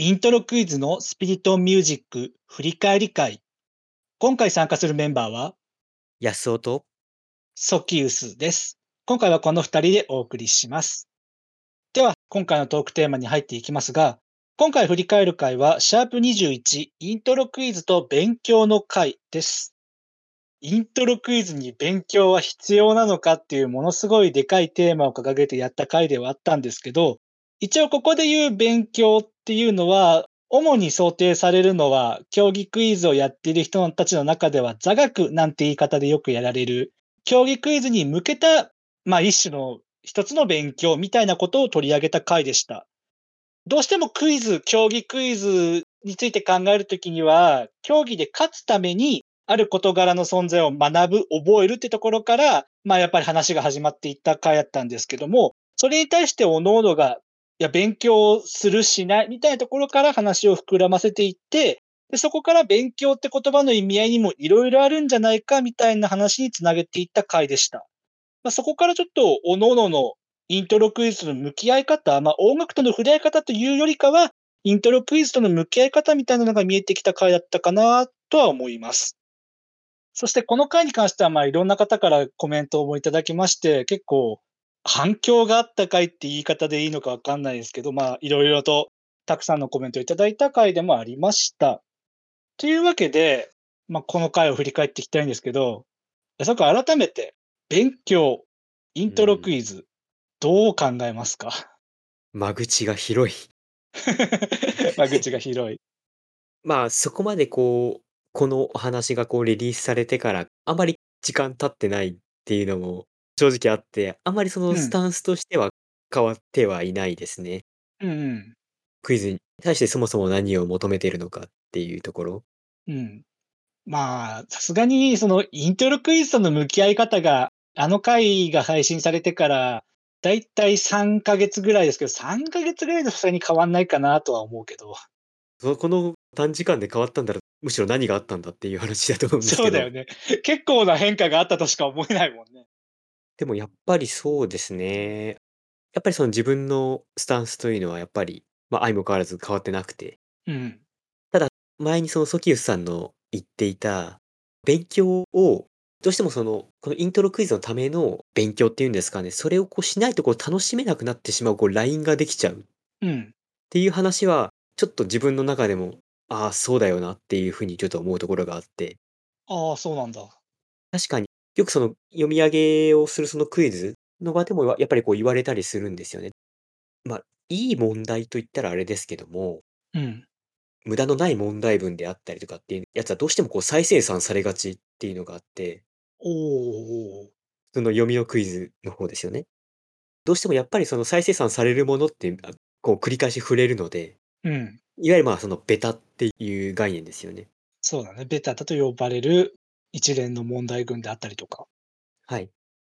イントロクイズのスピリットミュージック振り返り会。今回参加するメンバーは、安尾と、ソキウスです。今回はこの二人でお送りします。では、今回のトークテーマに入っていきますが、今回振り返る回は、シャープ21、イントロクイズと勉強の回です。イントロクイズに勉強は必要なのかっていうものすごいでかいテーマを掲げてやった回ではあったんですけど、一応ここで言う勉強っていうのは、主に想定されるのは、競技クイズをやっている人たちの中では座学なんて言い方でよくやられる、競技クイズに向けた、まあ一種の一つの勉強みたいなことを取り上げた回でした。どうしてもクイズ、競技クイズについて考えるときには、競技で勝つために、ある事柄の存在を学ぶ、覚えるってところから、まあやっぱり話が始まっていった回だったんですけども、それに対して各々が、や、勉強するしないみたいなところから話を膨らませていって、でそこから勉強って言葉の意味合いにもいろいろあるんじゃないかみたいな話につなげていった回でした。まあ、そこからちょっと、各々のイントロクイズとの向き合い方、まあ、音楽との触れ合い方というよりかは、イントロクイズとの向き合い方みたいなのが見えてきた回だったかなとは思います。そしてこの回に関しては、まあ、いろんな方からコメントをいただきまして、結構反響があった回って言い方でいいのかわかんないですけど、まあ、いろいろとたくさんのコメントをいただいた回でもありました。というわけで、まあ、この回を振り返っていきたいんですけど、そこ改めて、勉強、イントロクイズ、どう考えますか？間口が広い。間口が広い。まあ、そこまでこう、このお話がこうリリースされてから、あまり時間経ってないっていうのも正直あって、あんまりそのスタンスとしては変わってはいないですね。うんうん。クイズに対してそもそも何を求めているのかっていうところ。うん。まあ、さすがに、その、イントロクイズとの向き合い方が、あの回が配信されてから、だいたい3ヶ月ぐらいですけど、3ヶ月ぐらいでさすがに変わんないかなとは思うけど。そこの短時間で変わったんだら、むしろ何があったんだっていう話だと思うんですけど。そうだよね。結構な変化があったとしか思えないもんね。でもやっぱりそうですね。やっぱりその自分のスタンスというのはやっぱり、まあ相も変わらず変わってなくて。うん。前にそのソキウスさんの言っていた、勉強を、どうしてもその、このイントロクイズのための勉強っていうんですかね、それをこうしないとこう楽しめなくなってしまうこうラインができちゃうっうん。ていう話は、ちょっと自分の中でも、ああ、そうだよなっていうふうにちょっと思うところがあって、ああ、そうなんだ。確かによくその読み上げをするそのクイズの場でもやっぱりこう言われたりするんですよね。まあ、いい問題と言ったらあれですけども、うん。無駄のない問題文であったりとかっていうやつはどうしてもこう再生産されがちっていうのがあって、おお。その読みのクイズの方ですよね。どうしてもやっぱりその再生産されるものってあこう繰り返し触れるので、うん。いわゆるまあそのベタっていう概念ですよね。そうだね。ベタだと呼ばれる一連の問題群であったりとか。はい。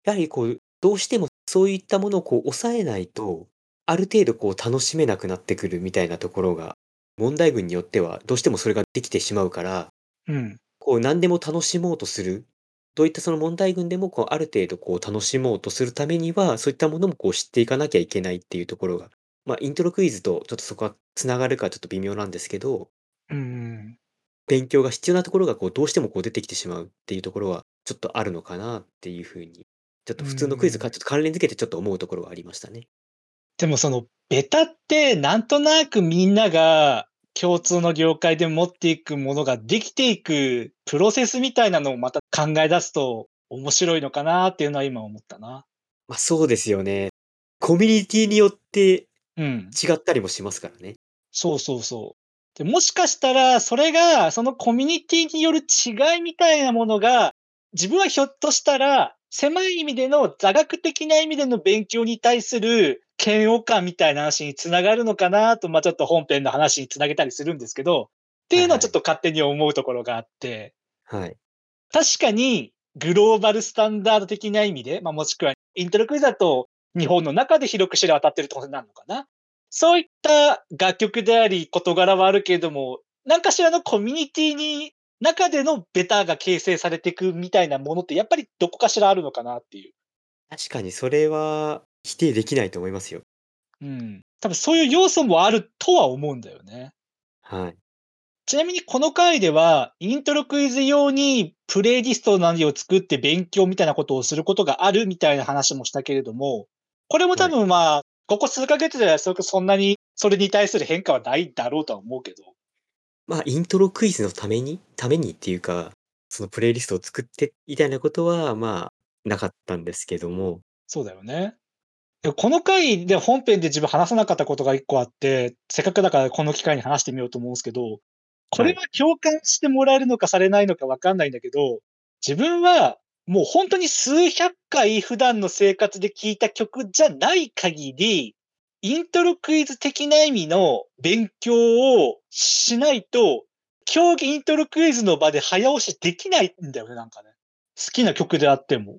やはりこう、どうしてもそういったものをこう抑えないと、ある程度こう楽しめなくなってくるみたいなところが、問題文によってはどうしてもそれができてしまうから、うん。こう何でも楽しもうとする。どういったその問題群でもこうある程度こう楽しもうとするためには、そういったものもこう知っていかなきゃいけないっていうところが、まあイントロクイズとちょっとそこはつながるかちょっと微妙なんですけど、うん。勉強が必要なところがこうどうしてもこう出てきてしまうっていうところはちょっとあるのかなっていうふうに、ちょっと普通のクイズかちょっと関連づけてちょっと思うところはありましたね。でもその、ベタってなんとなくみんなが共通の業界で持っていくものができていくプロセスみたいなのをまた考え出すと面白いのかなっていうのは今思ったな。まあそうですよね。コミュニティによってうん。違ったりもしますからね。そうそうそう。でもしかしたら、それが、そのコミュニティによる違いみたいなものが、自分はひょっとしたら、狭い意味での座学的な意味での勉強に対する嫌悪感みたいな話につながるのかなと、まあちょっと本編の話につなげたりするんですけど、っていうのはちょっと勝手に思うところがあって、はい。確かにグローバルスタンダード的な意味で、まあもしくはイントロクイズだと日本の中で広く知れ渡ってるってことになるのかな。そういった楽曲であり事柄はあるけれども、何かしらのコミュニティに中でのベターが形成されていくみたいなものってやっぱりどこかしらあるのかなっていう。確かにそれは否定できないと思いますよ。うん。多分そういう要素もあるとは思うんだよね。はい。ちなみにこの回では、イントロクイズ用にプレイリストなりを作って勉強みたいなことをすることがあるみたいな話もしたけれども、これも多分まあ、ここ数ヶ月ではそそんなにそれに対する変化はないだろうとは思うけど。まあ、イントロクイズのためにためにっていうか、そのプレイリストを作ってみたいなことは、まあ、なかったんですけども。そうだよね。でこの回で本編で自分話さなかったことが一個あって、せっかくだからこの機会に話してみようと思うんですけど、これは共感してもらえるのかされないのかわかんないんだけど、自分はもう本当に数百回普段の生活で聴いた曲じゃない限り、イントロクイズ的な意味の勉強をしないと、競技イントロクイズの場で早押しできないんだよね、なんかね。好きな曲であっても。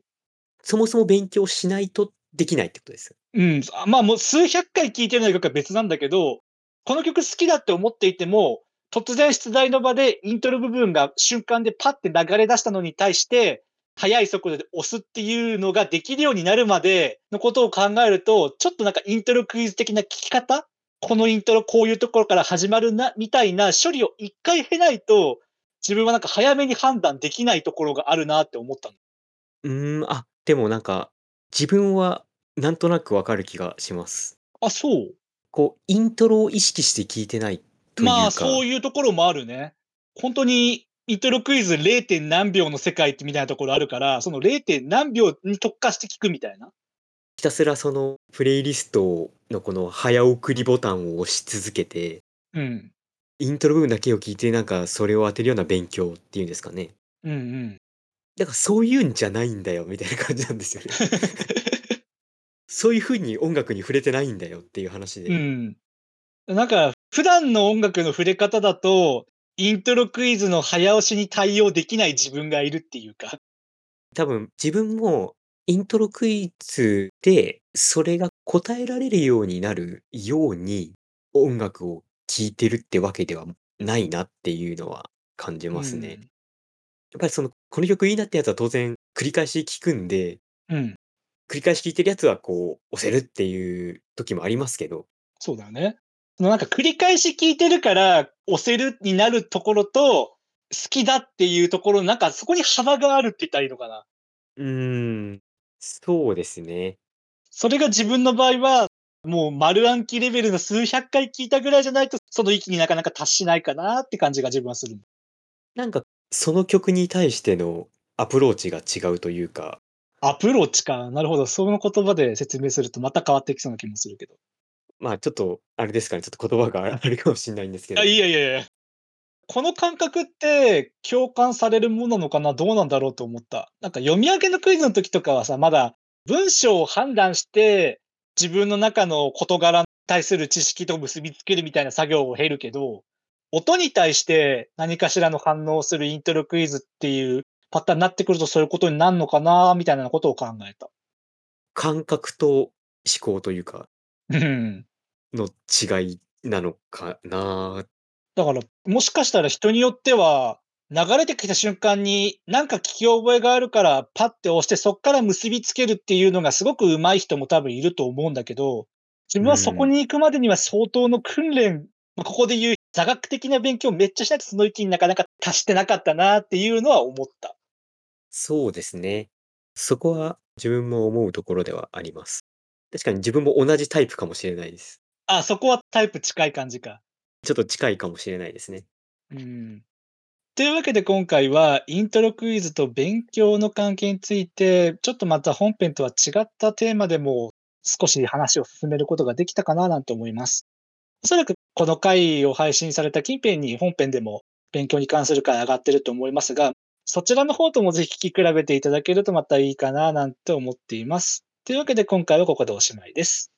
そもそも勉強しないとできないってことです。うん。あまあもう数百回聴いてるの曲は別なんだけど、この曲好きだって思っていても、突然出題の場でイントロ部分が瞬間でパッて流れ出したのに対して、速い速度で押すっていうのができるようになるまでのことを考えると、ちょっとなんかイントロクイズ的な聞き方？このイントロこういうところから始まるな、みたいな処理を一回経ないと、自分はなんか早めに判断できないところがあるなって思ったの。うーん、あ、でもなんか、自分はなんとなくわかる気がします。あ、そうこう、イントロを意識して聞いてないというか。まあ、そういうところもあるね。本当に、イントロクイズ 0. 点何秒の世界ってみたいなところあるから、その 0. 点何秒に特化して聞くみたいな。ひたすらそのプレイリストのこの早送りボタンを押し続けて、うん。イントロ部分だけを聞いてなんかそれを当てるような勉強っていうんですかね。うんうん。だからそういうんじゃないんだよみたいな感じなんですよね。そういう風に音楽に触れてないんだよっていう話で。うん。なんか、普段の音楽の触れ方だと、イントロクイズの早押しに対応できない自分がいるっていうか。多分自分もイントロクイズでそれが答えられるようになるように音楽を聴いてるってわけではないなっていうのは感じますね。うんやっぱりその、この曲いいなってやつは当然繰り返し聴くんで、うん。繰り返し聴いてるやつはこう押せるっていう時もありますけど、そうだよね。なんか繰り返し聞いてるから押せるになるところと、好きだっていうところ、なんかそこに幅があるって言ったらいいのかな。うーん、そうですね。それが自分の場合は、もう丸暗記レベルの数百回聞いたぐらいじゃないと、その域になかなか達しないかなって感じが自分はする。なんかその曲に対してのアプローチが違うというか、アプローチか。なるほど。その言葉で説明するとまた変わってきそうな気もするけど。まあちょっとあれですかね、ちょっと言葉が あるかもしれないんですけどあ、、いやいやいや。この感覚って共感されるものなのかなどうなんだろうと思った。なんか読み上げのクイズの時とかはさ、まだ文章を判断して自分の中の事柄に対する知識と結びつけるみたいな作業を経るけど、音に対して何かしらの反応をするイントロクイズっていうパターンになってくるとそういうことになるのかなみたいなことを考えた。感覚と思考というか、うん。の違いなのかな。だから、もしかしたら人によっては、流れてきた瞬間に、なんか聞き覚えがあるから、パッて押して、そっから結びつけるっていうのがすごく上手い人も多分いると思うんだけど、自分はそこに行くまでには相当の訓練、まあここで言う座学的な勉強をめっちゃしないとその域になかなか達してなかったなっていうのは思った。そうですね。そこは自分も思うところではあります。確かに自分も同じタイプかもしれないです。あ、そこはタイプ近い感じか。ちょっと近いかもしれないですね。うん。というわけで今回はイントロクイズと勉強の関係について、ちょっとまた本編とは違ったテーマでも少し話を進めることができたかななんて思います。おそらくこの回を配信された近辺に本編でも勉強に関する回上がってると思いますが、そちらの方ともぜひ聞き比べていただけるとまたいいかななんて思っています。というわけで今回はここでおしまいです。